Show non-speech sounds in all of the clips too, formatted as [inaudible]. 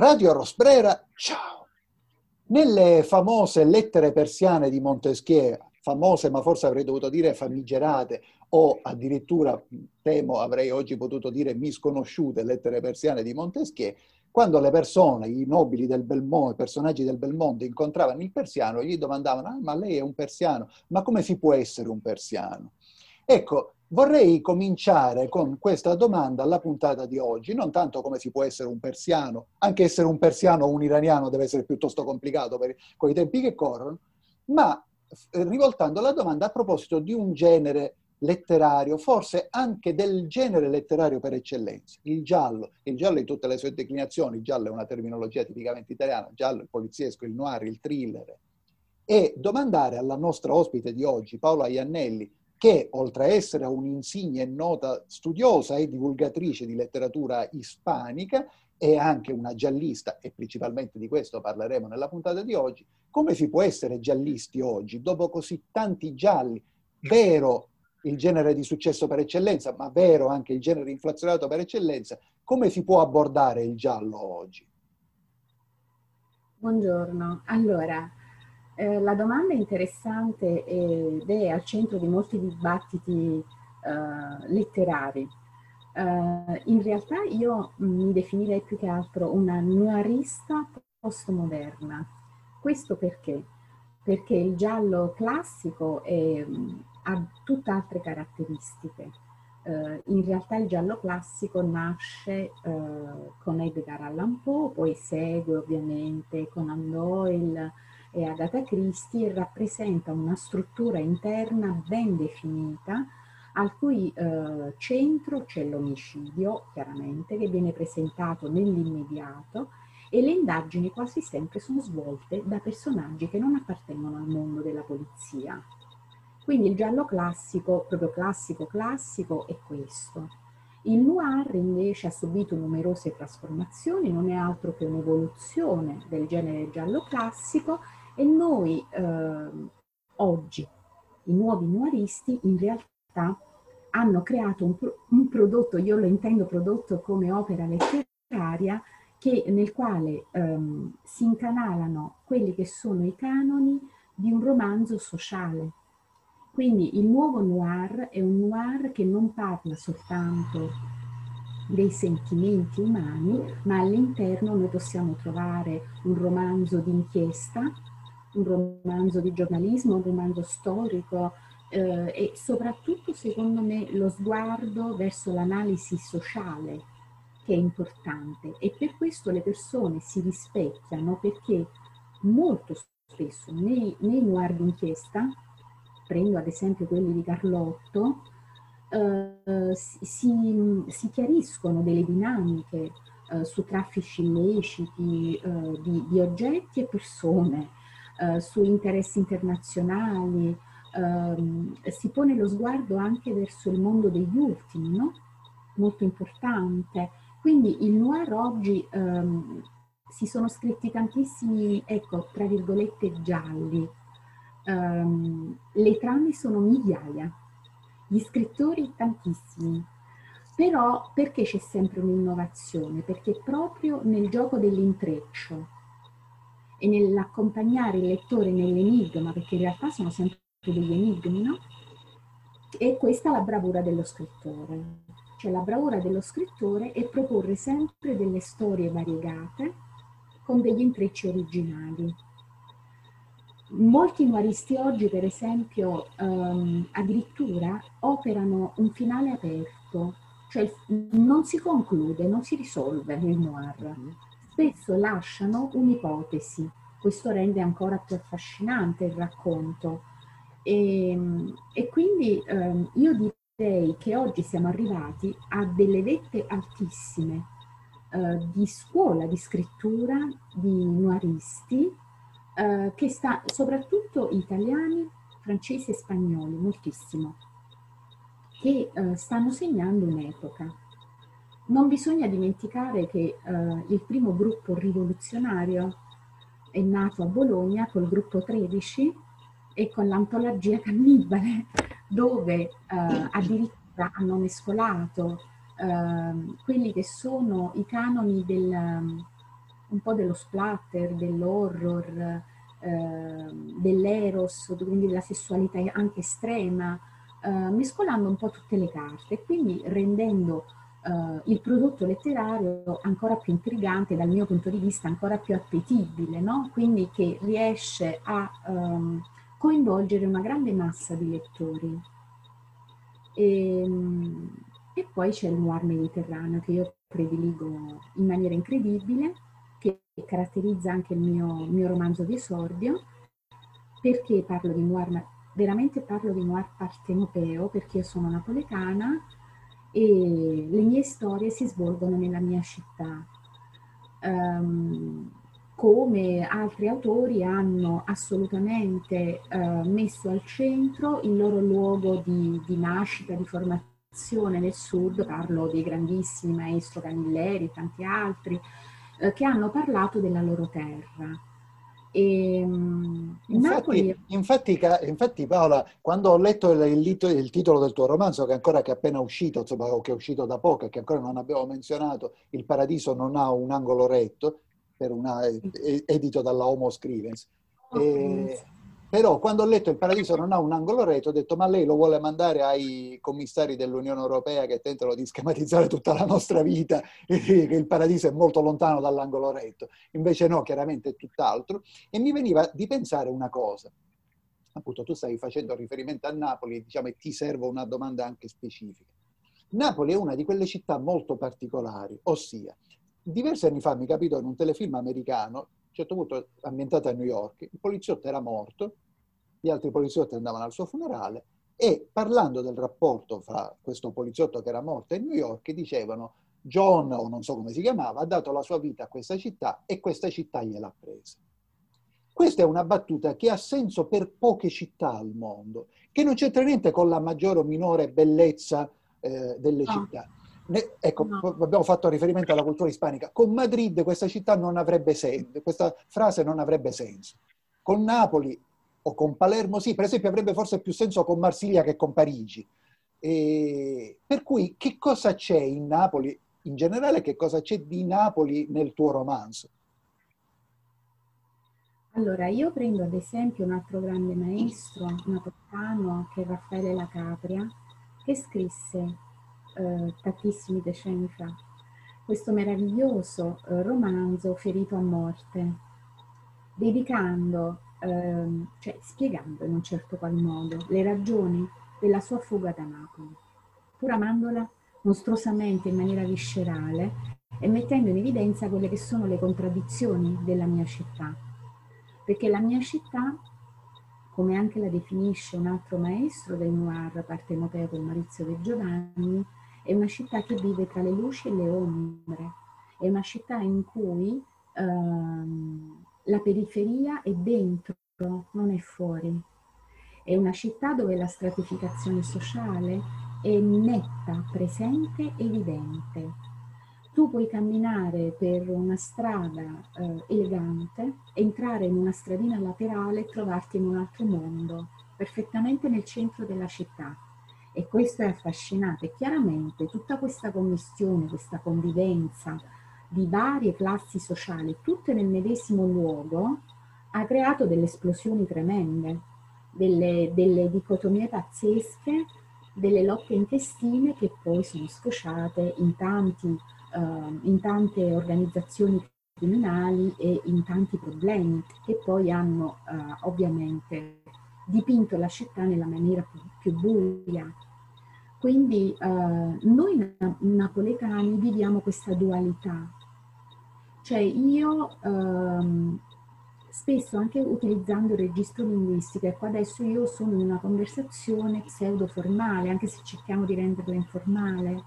Radio Rosbrera, ciao! Nelle famose lettere persiane di Montesquieu, famose ma forse avrei dovuto dire famigerate o addirittura, temo, avrei oggi potuto dire misconosciute lettere persiane di Montesquieu, quando le persone, i nobili del bel mondo, i personaggi del bel mondo incontravano il persiano, gli domandavano, ah, ma lei è un persiano, ma come si può essere un persiano? Ecco, Vorrei cominciare con questa domanda alla puntata di oggi, non tanto come si può essere un persiano, anche essere un persiano o un iraniano deve essere piuttosto complicato per, con i tempi che corrono, ma eh, rivoltando la domanda a proposito di un genere letterario, forse anche del genere letterario per eccellenza, il giallo, il giallo in tutte le sue declinazioni, il giallo è una terminologia tipicamente italiana, il giallo, il poliziesco, il noir, il thriller, e domandare alla nostra ospite di oggi, Paola Iannelli, che oltre a essere un'insignia e nota studiosa e divulgatrice di letteratura ispanica, è anche una giallista, e principalmente di questo parleremo nella puntata di oggi, come si può essere giallisti oggi, dopo così tanti gialli, vero il genere di successo per eccellenza, ma vero anche il genere inflazionato per eccellenza, come si può abbordare il giallo oggi? Buongiorno, allora eh, la domanda è interessante ed è al centro di molti dibattiti eh, letterari. Eh, in realtà io mi definirei più che altro una noirista postmoderna. Questo perché? Perché il giallo classico è, ha tutt'altre caratteristiche. Uh, in realtà il giallo classico nasce uh, con Edgar Allan Poe, poi segue ovviamente Conan Doyle, e Agatha Christie rappresenta una struttura interna ben definita al cui eh, centro c'è l'omicidio, chiaramente, che viene presentato nell'immediato e le indagini quasi sempre sono svolte da personaggi che non appartengono al mondo della polizia. Quindi il giallo classico, proprio classico classico, è questo. Il noir invece ha subito numerose trasformazioni, non è altro che un'evoluzione del genere giallo classico e noi eh, oggi, i nuovi noiristi, in realtà hanno creato un, un, prodotto, io lo intendo prodotto come opera letteraria, che, nel quale ehm, si incanalano quelli che sono i canoni di un romanzo sociale. Quindi il nuovo noir è un noir che non parla soltanto dei sentimenti umani, ma all'interno noi possiamo trovare un romanzo d'inchiesta, un romanzo di giornalismo, un romanzo storico eh, e soprattutto secondo me lo sguardo verso l'analisi sociale che è importante. E per questo le persone si rispecchiano perché molto spesso nei, nei noir d'inchiesta, prendo ad esempio quelli di Carlotto, eh, si, si, chiariscono delle dinamiche eh, su traffici illeciti eh, di, di oggetti e persone, eh, su interessi internazionali, ehm, si pone lo sguardo anche verso il mondo degli ultimi, no? molto importante. Quindi il noir oggi ehm, si sono scritti tantissimi, ecco, tra virgolette, gialli. Um, le trame sono migliaia, gli scrittori tantissimi. Però perché c'è sempre un'innovazione? Perché proprio nel gioco dell'intreccio, e nell'accompagnare il lettore nell'enigma, perché in realtà sono sempre degli enigmi, no? E questa è la bravura dello scrittore. Cioè la bravura dello scrittore è proporre sempre delle storie variegate con degli intrecci originali. Molti noiristi oggi, per esempio, um, addirittura operano un finale aperto, cioè non si conclude, non si risolve il noir spesso lasciano un'ipotesi. Questo rende ancora più affascinante il racconto. E, e quindi eh, io direi che oggi siamo arrivati a delle vette altissime eh, di scuola di scrittura di noiristi, eh, che sta soprattutto italiani, francesi e spagnoli, moltissimo, che eh, stanno segnando un'epoca. Non bisogna dimenticare che eh, il primo gruppo rivoluzionario è nato a Bologna col gruppo 13 e con l'antologia cannibale, [laughs] dove eh, addirittura hanno mescolato eh, quelli che sono i canoni del, un po' dello splatter, dell'horror, eh, dell'eros, quindi della sessualità anche estrema, eh, mescolando un po' tutte le carte. Quindi rendendo eh, il prodotto letterario ancora più intrigante, dal mio punto di vista ancora più appetibile, no? quindi che riesce a ehm, coinvolgere una grande massa di lettori. E, ehm, e poi c'è il noir mediterraneo che io prediligo in maniera incredibile, che caratterizza anche il mio, mio romanzo di esordio. Perché parlo di noir? Veramente parlo di noir partenopeo perché io sono napoletana e le mie storie si svolgono nella mia città. Um, come altri autori hanno assolutamente uh, messo al centro il loro luogo di, di nascita, di formazione nel sud, parlo dei grandissimi maestro Camilleri e tanti altri, uh, che hanno parlato della loro terra. E, infatti, Napoli... infatti, infatti, Paola, quando ho letto il, il, il, titolo del tuo romanzo, che ancora che è appena uscito, insomma, o che è uscito da poco e che ancora non abbiamo menzionato, Il paradiso non ha un angolo retto, per una, edito dalla Homo Scrivens. E, però quando ho letto Il Paradiso non ha un angolo retto ho detto ma lei lo vuole mandare ai commissari dell'Unione Europea che tentano di schematizzare tutta la nostra vita e che il Paradiso è molto lontano dall'angolo retto. Invece no, chiaramente è tutt'altro. E mi veniva di pensare una cosa. Appunto, tu stai facendo riferimento a Napoli e diciamo, ti servo una domanda anche specifica. Napoli è una di quelle città molto particolari, ossia, diversi anni fa mi capitò in un telefilm americano un certo punto, ambientato a New York, il poliziotto era morto, gli altri poliziotti andavano al suo funerale e parlando del rapporto fra questo poliziotto che era morto e New York, dicevano John, o non so come si chiamava, ha dato la sua vita a questa città e questa città gliel'ha presa. Questa è una battuta che ha senso per poche città al mondo, che non c'entra niente con la maggiore o minore bellezza eh, delle no. città ne, ecco, no. abbiamo fatto riferimento alla cultura ispanica. Con Madrid questa città non avrebbe senso, questa frase non avrebbe senso. Con Napoli o con Palermo sì, per esempio avrebbe forse più senso con Marsiglia che con Parigi. E, per cui che cosa c'è in Napoli, in generale che cosa c'è di Napoli nel tuo romanzo? Allora, io prendo ad esempio un altro grande maestro napoletano che è Raffaele La Capria, che scrisse eh, tantissimi decenni fa, questo meraviglioso eh, romanzo Ferito a morte, dedicando, eh, cioè spiegando in un certo qual modo le ragioni della sua fuga da Napoli, pur amandola mostruosamente in maniera viscerale e mettendo in evidenza quelle che sono le contraddizioni della mia città. Perché la mia città, come anche la definisce un altro maestro del noir partenopeo Maurizio De Giovanni, è una città che vive tra le luci e le ombre, è una città in cui ehm, la periferia è dentro, non è fuori. È una città dove la stratificazione sociale è netta, presente, evidente. Tu puoi camminare per una strada eh, elegante, entrare in una stradina laterale e trovarti in un altro mondo, perfettamente nel centro della città e questo è affascinante. Chiaramente tutta questa commistione, questa convivenza di varie classi sociali, tutte nel medesimo luogo, ha creato delle esplosioni tremende, delle, delle dicotomie pazzesche, delle lotte intestine che poi sono sfociate in, tanti, uh, in tante organizzazioni criminali e in tanti problemi che poi hanno uh, ovviamente dipinto la città nella maniera più, più buia. Quindi eh, noi napoletani viviamo questa dualità. Cioè io ehm, spesso anche utilizzando il registro linguistico, ecco adesso io sono in una conversazione pseudo formale, anche se cerchiamo di renderla informale,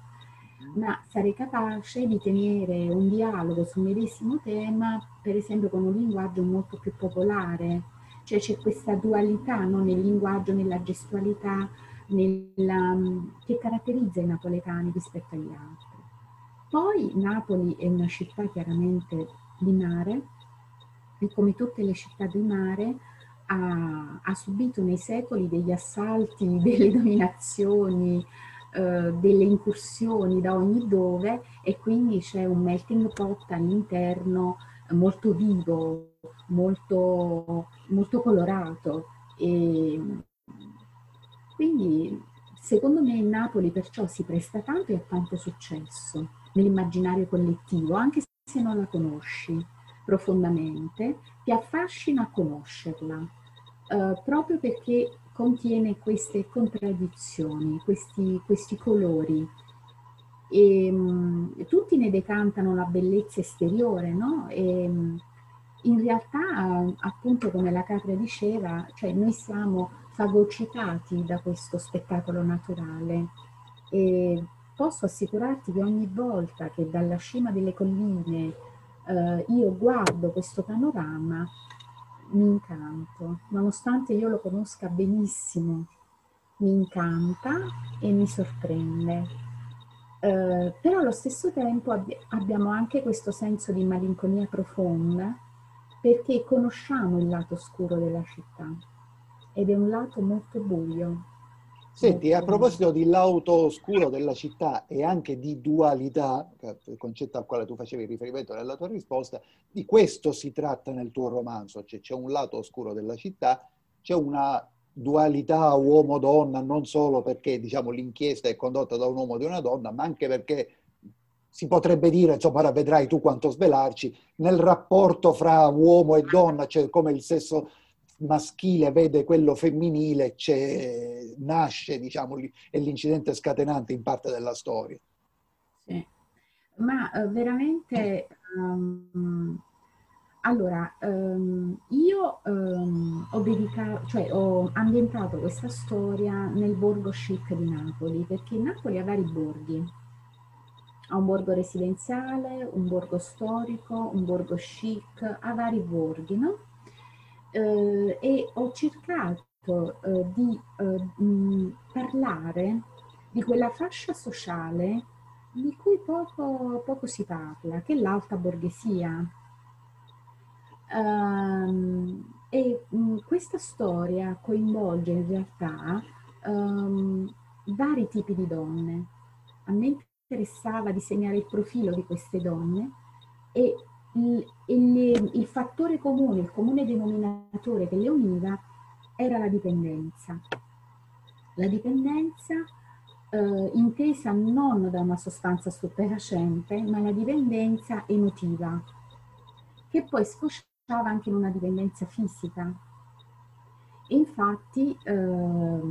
ma sarei capace di tenere un dialogo sul medesimo tema, per esempio con un linguaggio molto più popolare, cioè c'è questa dualità no? nel linguaggio, nella gestualità, nella, che caratterizza i napoletani rispetto agli altri. Poi Napoli è una città chiaramente di mare e come tutte le città di mare ha, ha subito nei secoli degli assalti, [laughs] delle dominazioni, eh, delle incursioni da ogni dove e quindi c'è un melting pot all'interno molto vivo, molto, molto colorato. E quindi secondo me Napoli perciò si presta tanto e ha tanto successo nell'immaginario collettivo, anche se non la conosci profondamente, ti affascina a conoscerla, eh, proprio perché contiene queste contraddizioni, questi, questi colori. E, mh, tutti ne decantano la bellezza esteriore, no? E, mh, in realtà, appunto, come la Capra diceva, cioè noi siamo fagocitati da questo spettacolo naturale e posso assicurarti che ogni volta che dalla cima delle colline eh, io guardo questo panorama, mi incanto, nonostante io lo conosca benissimo, mi incanta e mi sorprende. Uh, però allo stesso tempo abbi- abbiamo anche questo senso di malinconia profonda perché conosciamo il lato scuro della città ed è un lato molto buio. Senti, molto a proposito buio. di lato oscuro della città e anche di dualità, il concetto al quale tu facevi riferimento nella tua risposta, di questo si tratta nel tuo romanzo, cioè c'è un lato oscuro della città, c'è una dualità uomo-donna, non solo perché diciamo, l'inchiesta è condotta da un uomo e da una donna, ma anche perché si potrebbe dire, insomma, ora vedrai tu quanto svelarci, nel rapporto fra uomo e donna, cioè come il sesso maschile vede quello femminile, nasce, diciamo, è l'incidente scatenante in parte della storia. Sì, ma uh, veramente... Um, allora, um, io um, ho dedicato, cioè ho ambientato questa storia nel borgo chic di Napoli, perché Napoli ha vari borghi ha un borgo residenziale, un borgo storico, un borgo chic, ha vari borghi, no? Eh, e ho cercato eh, di eh, mh, parlare di quella fascia sociale di cui poco, poco si parla, che è l'alta borghesia. Um, e mh, questa storia coinvolge in realtà um, vari tipi di donne. A me interessava disegnare il profilo di queste donne e il, il, il fattore comune, il comune denominatore che le univa era la dipendenza. La dipendenza eh, intesa non da una sostanza stupefacente, ma la dipendenza emotiva, che poi sfociava anche in una dipendenza fisica. Infatti eh,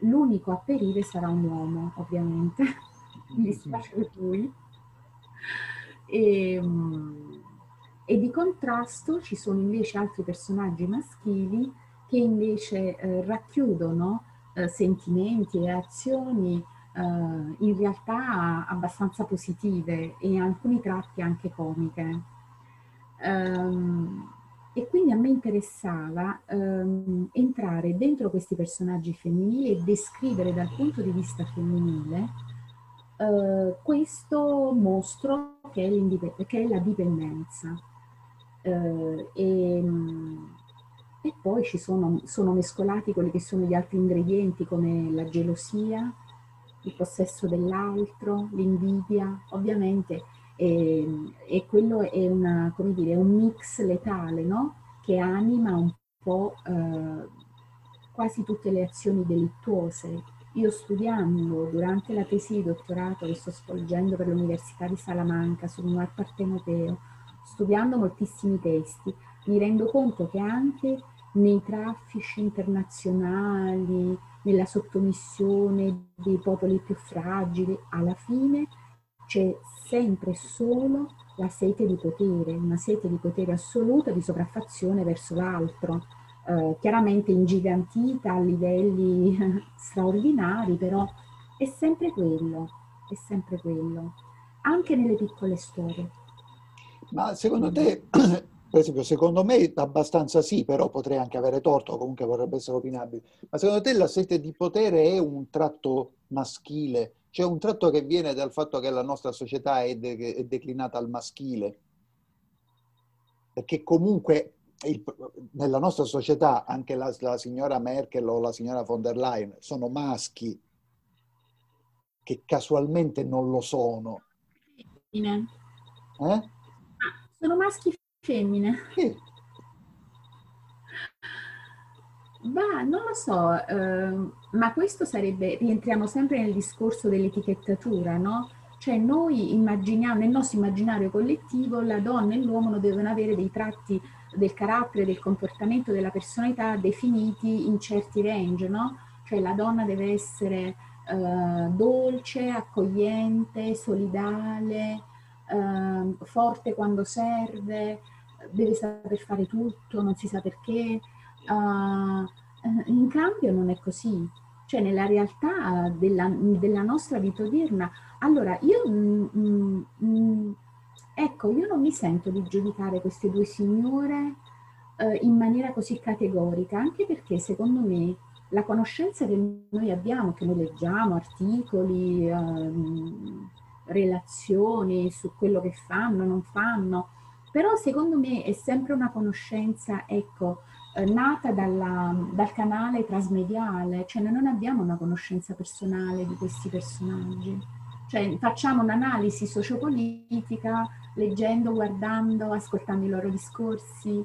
l'unico a perire sarà un uomo, ovviamente mi dispiace per lui. E, ehm, e, di contrasto ci sono invece altri personaggi maschili che invece eh, racchiudono eh, sentimenti e azioni eh, in realtà abbastanza positive e alcuni tratti anche comiche. Um, e quindi a me interessava um, entrare dentro questi personaggi femminili e descrivere dal punto di vista femminile eh, questo mostro che è, che è la dipendenza. Uh, e, e, poi ci sono, sono, mescolati quelli che sono gli altri ingredienti come la gelosia, il possesso dell'altro, l'invidia, ovviamente, e, e quello è, una, dire, un mix letale no? che anima un po' uh, quasi tutte le azioni delittuose io studiando durante la tesi di dottorato che sto svolgendo per l'Università di Salamanca sul noir partenopeo, studiando moltissimi testi, mi rendo conto che anche nei traffici internazionali, nella sottomissione dei popoli più fragili, alla fine c'è sempre solo la sete di potere, una sete di potere assoluta di sopraffazione verso l'altro eh, chiaramente ingigantita a livelli [laughs] straordinari, però è sempre quello, è sempre quello, anche nelle piccole storie. Ma secondo te, [clears throat] per esempio, secondo me abbastanza sì, però potrei anche avere torto, comunque vorrebbe essere opinabile, ma secondo te la sete di potere è un tratto maschile? C'è un tratto che viene dal fatto che la nostra società è, de- è declinata al maschile? Perché comunque il, nella nostra società anche la, la, signora Merkel o la signora von der Leyen sono maschi che casualmente non lo sono. Eh? Sono maschi femmine? Sì. Ma non lo so, eh, ma questo sarebbe, rientriamo sempre nel discorso dell'etichettatura, no? Cioè noi immaginiamo, nel nostro immaginario collettivo, la donna e l'uomo devono avere dei tratti del carattere, del comportamento, della personalità definiti in certi range, no? Cioè la donna deve essere eh, dolce, accogliente, solidale, eh, forte quando serve, deve saper fare tutto, non si sa perché. Uh, in cambio non è così, cioè nella realtà della, della nostra vita odierna. Allora, io, mm, mm, ecco, io non mi sento di giudicare queste due signore eh, in maniera così categorica, anche perché secondo me la conoscenza che noi abbiamo, che noi leggiamo, articoli, eh, relazioni su quello che fanno, non fanno, però secondo me è sempre una conoscenza, ecco, eh, nata dalla, dal canale trasmediale, cioè noi non abbiamo una conoscenza personale di questi personaggi. Cioè facciamo un'analisi sociopolitica leggendo, guardando, ascoltando i loro discorsi.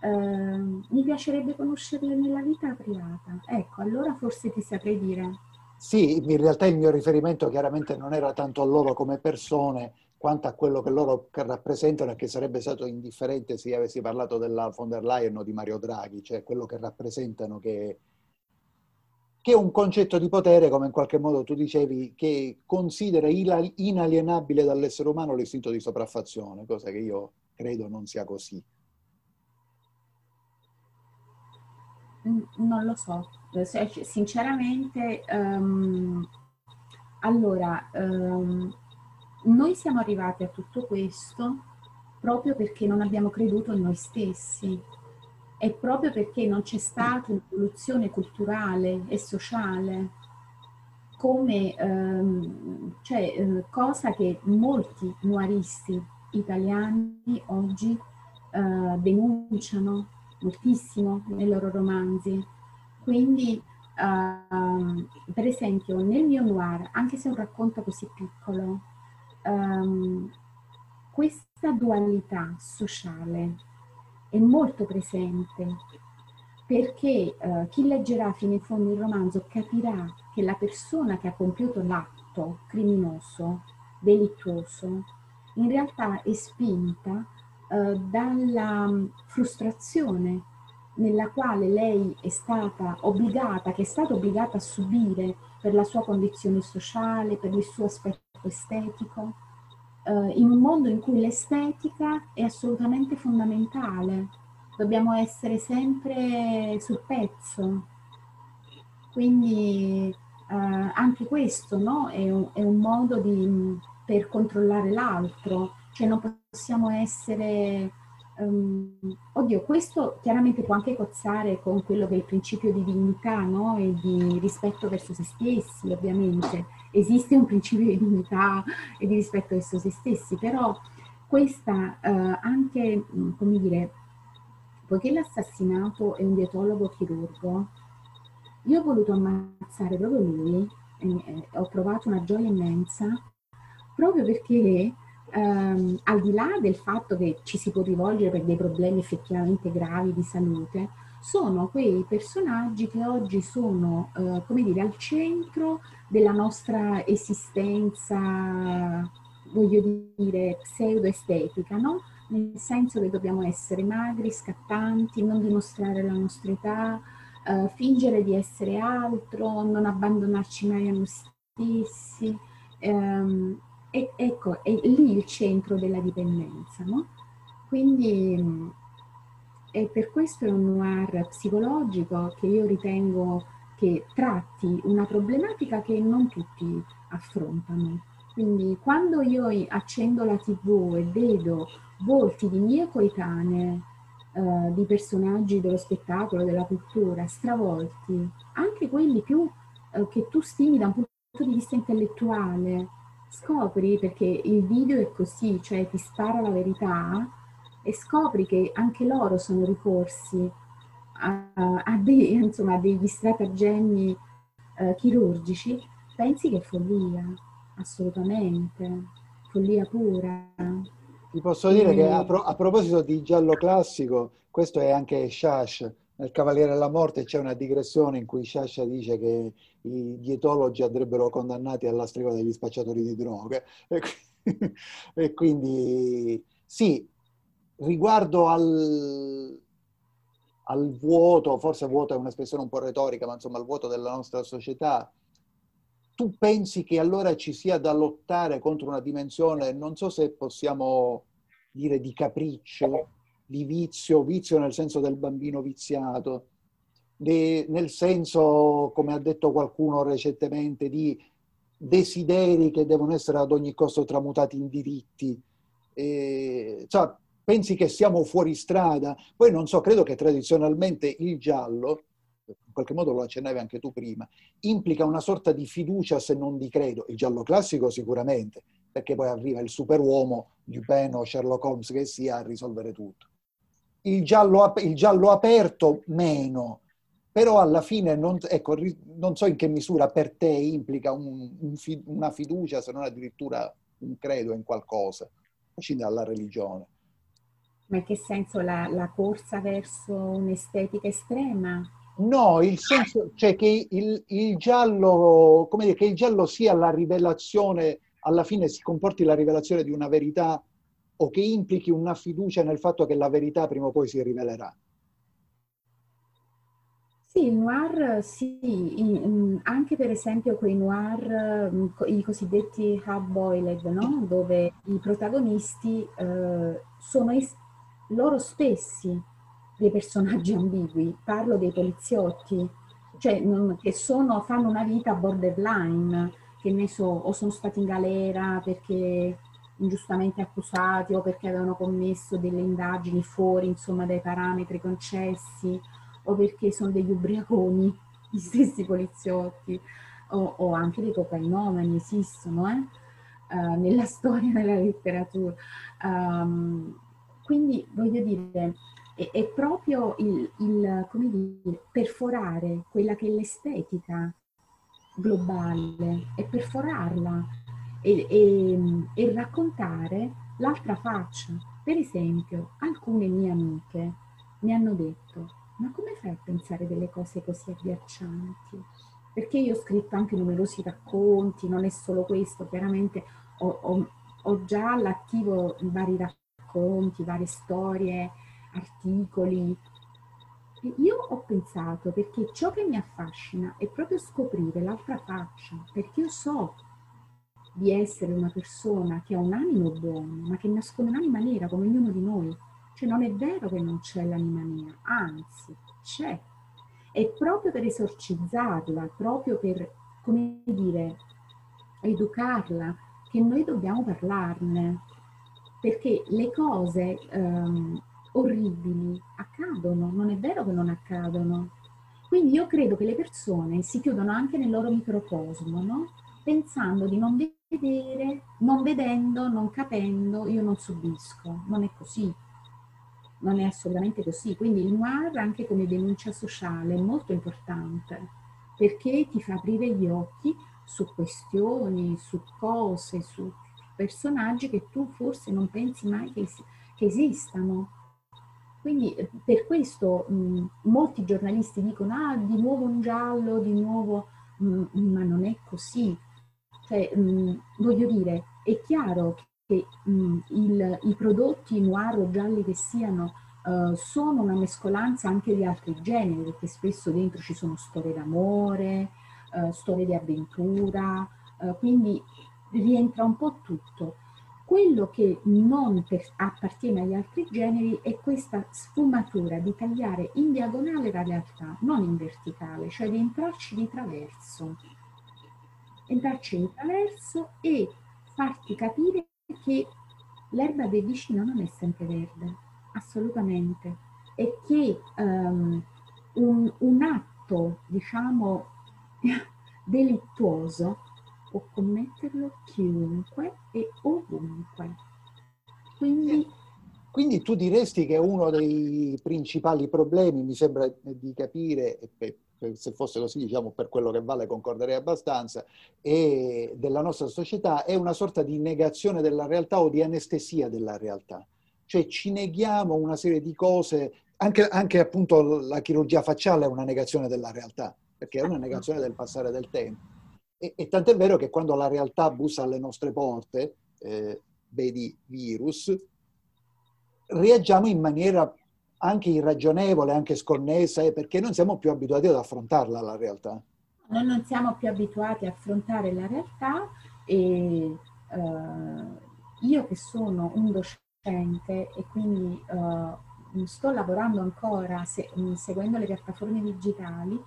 Eh, mi piacerebbe conoscerle nella vita privata. Ecco, allora forse ti saprei dire. Sì, in realtà il mio riferimento chiaramente non era tanto a loro come persone, quanto a quello che loro rappresentano e che sarebbe stato indifferente se avessi parlato della von der Leyen o di Mario Draghi, cioè quello che rappresentano che, che è un concetto di potere, come in qualche modo tu dicevi, che considera inalienabile dall'essere umano l'istinto di sopraffazione, cosa che io credo non sia così. Non lo so, sinceramente, um, allora, um, noi siamo arrivati a tutto questo proprio perché non abbiamo creduto in noi stessi e proprio perché non c'è stata un'evoluzione culturale e sociale come ehm, cioè, eh, cosa che molti noiristi italiani oggi eh, denunciano moltissimo nei loro romanzi. Quindi, eh, per esempio, nel mio noir, anche se è un racconto così piccolo, um, questa dualità sociale è molto presente perché uh, chi leggerà fino in fondo il romanzo capirà che la persona che ha compiuto l'atto criminoso, delittuoso, in realtà è spinta uh, dalla um, frustrazione nella quale lei è stata obbligata, che è stata obbligata a subire per la sua condizione sociale, per il suo aspetto estetico, eh, in un mondo in cui l'estetica è assolutamente fondamentale. Dobbiamo essere sempre sul pezzo. Quindi eh, anche questo no? è, un, è, un, modo di, per controllare l'altro, cioè non possiamo essere Um, oddio, questo chiaramente può anche cozzare con quello che è il principio di dignità no? e di rispetto verso se stessi, ovviamente. Esiste un principio di dignità e di rispetto verso se stessi, però questa uh, anche, mm, come dire, poiché l'assassinato è un dietologo chirurgo, io ho voluto ammazzare proprio lui, e, e ho provato una gioia immensa, proprio perché ehm, al di là del fatto che ci si può rivolgere per dei problemi effettivamente gravi di salute, sono quei personaggi che oggi sono, eh, come dire, al centro della nostra esistenza, voglio dire, pseudo-estetica, no? Nel senso che dobbiamo essere magri, scattanti, non dimostrare la nostra età, eh, fingere di essere altro, non abbandonarci mai a noi stessi. Ehm, e, ecco, è lì il centro della dipendenza, no? Quindi e per questo è un noir psicologico che io ritengo che tratti una problematica che non tutti affrontano. Quindi quando io accendo la tv e vedo volti di mie coetanee, eh, di personaggi dello spettacolo, della cultura, stravolti, anche quelli più eh, che tu stimi da un punto di vista intellettuale, scopri, perché il video è così, cioè ti spara la verità e scopri che anche loro sono ricorsi a, a, dei, [laughs] insomma, a degli stratagemmi eh, chirurgici, pensi che è follia, assolutamente, follia pura. Ti posso dire che a, pro- a, proposito di giallo classico, questo è anche Shash. Nel Cavaliere della Morte c'è una digressione in cui Shash dice che i dietologi andrebbero condannati alla stregua degli spacciatori di droghe. [laughs] E, e quindi sì, riguardo al, al vuoto, forse vuoto è un'espressione un po' retorica, ma insomma al vuoto della nostra società, tu pensi che allora ci sia da lottare contro una dimensione, non so se possiamo dire di capriccio, di vizio, vizio nel senso del bambino viziato, nel senso, come ha detto qualcuno recentemente, di desideri che devono essere ad ogni costo tramutati in diritti. E, cioè, pensi che siamo fuori strada. Poi non so, credo che tradizionalmente il giallo, in qualche modo lo accennavi anche tu prima, implica una sorta di fiducia se non di credo. Il giallo classico sicuramente, perché poi arriva il superuomo, Dupin o Sherlock Holmes che sia a risolvere tutto. Il giallo, il giallo aperto meno, però alla fine non, ecco, non, so in che misura per te implica un, un, una fiducia, se non addirittura un credo in qualcosa, a prescindere dalla religione. Ma in che senso la, la corsa verso un'estetica estrema? No, il senso, cioè che il, il, giallo, come dire, che il giallo sia la rivelazione, alla fine si comporti la rivelazione di una verità o che implichi una fiducia nel fatto che la verità prima o poi si rivelerà. Sì, il noir sì, anche per esempio quei noir, i cosiddetti hard-boiled, no? dove i protagonisti eh, sono es- loro stessi dei personaggi ambigui, parlo dei poliziotti, cioè che sono, fanno una vita borderline, che ne so, o sono stati in galera perché ingiustamente accusati o perché avevano commesso delle indagini fuori, insomma, dai parametri concessi, o perché sono degli ubriaconi, [laughs] gli stessi poliziotti, o, o anche dei cocainomani esistono, eh? Uh, nella storia della letteratura. Um, quindi voglio dire, è, è proprio il, il, come dire, perforare quella che è l'estetica globale, è perforarla e, e, e raccontare l'altra faccia. Per esempio, alcune mie amiche mi hanno detto, ma come fai a pensare delle cose così agghiaccianti? Perché io ho scritto anche numerosi racconti, non è solo questo, chiaramente ho, ho, ho già all'attivo vari racconti racconti, varie storie, articoli. E io ho pensato, perché ciò che mi affascina è proprio scoprire l'altra faccia, perché io so di essere una persona che ha un animo buono, ma che nasconde un'anima nera come ognuno di noi. Cioè non è vero che non c'è l'anima nera, anzi c'è. È proprio per esorcizzarla, proprio per, come dire, educarla, che noi dobbiamo parlarne, perché le cose um, orribili accadono, non è vero che non accadono. Quindi io credo che le persone si chiudono anche nel loro microcosmo, no? pensando di non vedere, non vedendo, non capendo, io non subisco. Non è così, non è assolutamente così. Quindi il noir anche come denuncia sociale è molto importante perché ti fa aprire gli occhi su questioni, su cose, su personaggi che tu forse non pensi mai che, che esistano. Quindi eh, per questo mh, molti giornalisti dicono ah di nuovo un giallo, di nuovo, mh, ma non è così. Cioè, mh, voglio dire, è chiaro che il, i prodotti noir o gialli che siano uh, sono una mescolanza anche di altri generi, perché spesso dentro ci sono storie d'amore, uh, storie di avventura, uh, quindi rientra un po' tutto. Quello che non appartiene agli altri generi è questa sfumatura di tagliare in diagonale la realtà, non in verticale, cioè di entrarci di traverso. Entrarci di traverso e farti capire che l'erba del vicino non è sempre verde, assolutamente, e che um, un, un atto, diciamo, [laughs] delittuoso può commetterlo chiunque e ovunque. Quindi Quindi tu diresti che uno dei principali problemi, mi sembra di capire, se fosse così, diciamo, per quello che vale concorderei abbastanza, e della nostra società è una sorta di negazione della realtà o di anestesia della realtà. Cioè ci neghiamo una serie di cose, anche, anche appunto la chirurgia facciale è una negazione della realtà, perché è una negazione del passare del tempo. E, e tant'è vero che quando la realtà bussa alle nostre porte, eh, vedi virus, reagiamo in maniera anche irragionevole, anche sconnessa, eh, perché non siamo più abituati ad affrontarla la realtà. Noi non siamo più abituati a affrontare la realtà e eh, io che sono un docente e quindi eh, sto lavorando ancora se, seguendo le piattaforme digitali,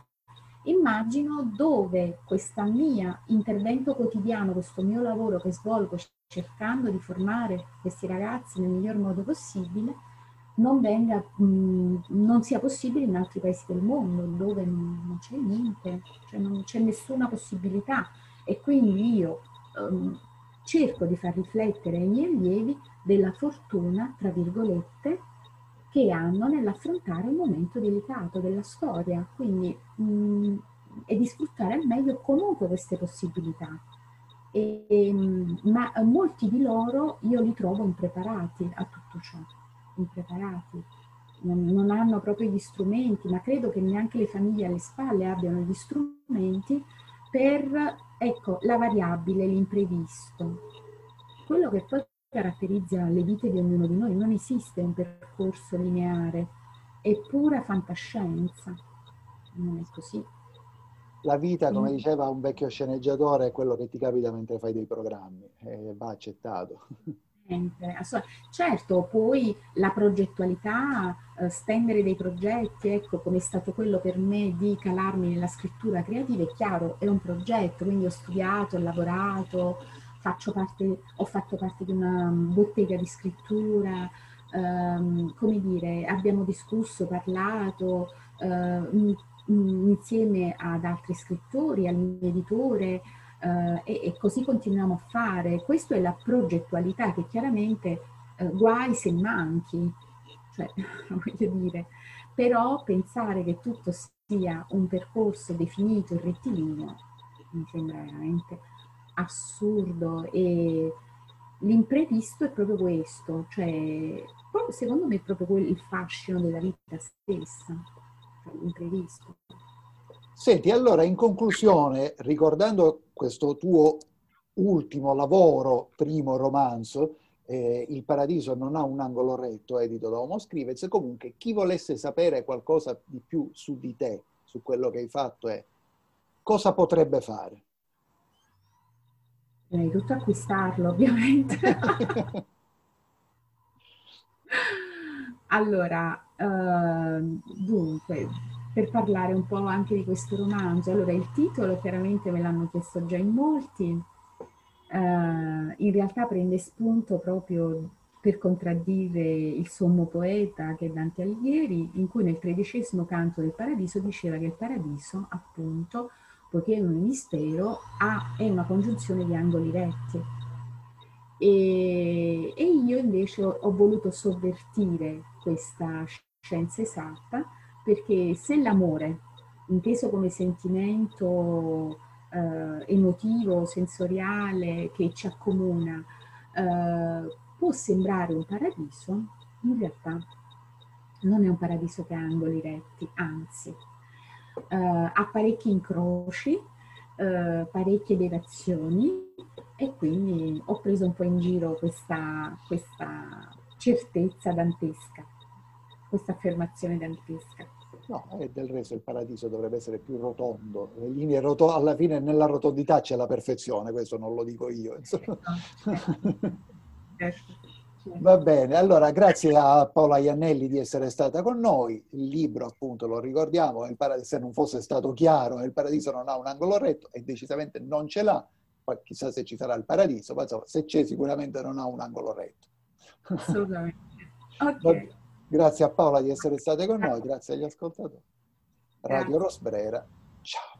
immagino dove questo mio intervento quotidiano, questo mio lavoro che svolgo cercando di formare questi ragazzi nel miglior modo possibile, non, venga, mh, non sia possibile in altri paesi del mondo dove non, non c'è niente, cioè non c'è nessuna possibilità. E quindi io um, cerco di far riflettere i miei allievi della fortuna, tra virgolette, che hanno nell'affrontare un momento delicato della storia, quindi mh, e di sfruttare al meglio comunque queste possibilità. E, ma molti di loro io li trovo impreparati a tutto ciò, impreparati. Non, non, hanno proprio gli strumenti, ma credo che neanche le famiglie alle spalle abbiano gli strumenti per, ecco, la variabile, l'imprevisto. Quello che poi caratterizza le vite di ognuno di noi, non esiste un percorso lineare, è pura fantascienza, non è così. La vita, come diceva un vecchio sceneggiatore, è quello che ti capita mentre fai dei programmi e va accettato. Certo, poi la progettualità, eh, stendere dei progetti, ecco come è stato quello per me di calarmi nella scrittura creativa, è chiaro, è un progetto, quindi ho studiato, ho lavorato, parte, ho fatto parte di una bottega di scrittura, ehm, come dire, abbiamo discusso, parlato, eh, insieme ad altri scrittori, al mio editore eh, e, e, così continuiamo a fare. Questa è la progettualità che chiaramente eh, guai se manchi, cioè [laughs] voglio dire, però pensare che tutto sia un percorso definito e rettilineo mi sembra veramente assurdo e l'imprevisto è proprio questo, cioè secondo me è proprio il fascino della vita stessa imprevisto. Senti, allora in conclusione, ricordando questo tuo ultimo lavoro, primo romanzo, eh, Il paradiso non ha un angolo retto, edito da Homo Scrivez, comunque chi volesse sapere qualcosa di più su di te, su quello che hai fatto, è cosa potrebbe fare? Prima tutto acquistarlo, ovviamente. [laughs] allora, uh, dunque, per parlare un po' anche di questo romanzo. Allora, il titolo chiaramente me l'hanno chiesto già in molti, uh, in realtà prende spunto proprio per contraddire il sommo poeta che è Dante Alighieri, in cui nel tredicesimo canto del Paradiso diceva che il Paradiso, appunto, poiché è un mistero, ha, è una congiunzione di angoli retti. E, e io invece ho, ho voluto sovvertire questa scienza esatta perché se l'amore, inteso come sentimento eh, emotivo, sensoriale che ci accomuna, eh, può sembrare un paradiso, in realtà non è un paradiso che ha angoli retti, anzi ha parecchi incroci, eh, parecchie deviazioni e quindi ho preso un po' in giro questa, questa certezza dantesca, questa affermazione dantesca. No, e del resto il paradiso dovrebbe essere più rotondo. Le linee rotonde, alla fine nella rotondità c'è la perfezione, questo non lo dico io. Certo, certo. Va bene, allora grazie a Paola Iannelli di essere stata con noi. Il libro, appunto, lo ricordiamo, il paradiso, se non fosse stato chiaro, il paradiso non ha un angolo retto e decisamente non ce l'ha. Poi chissà se ci sarà il paradiso, ma insomma, se c'è sicuramente non ha un angolo retto. Assolutamente. [laughs] Ok. Grazie a Paola di essere state con noi, grazie agli ascoltatori. Radio Rosbrera, ciao.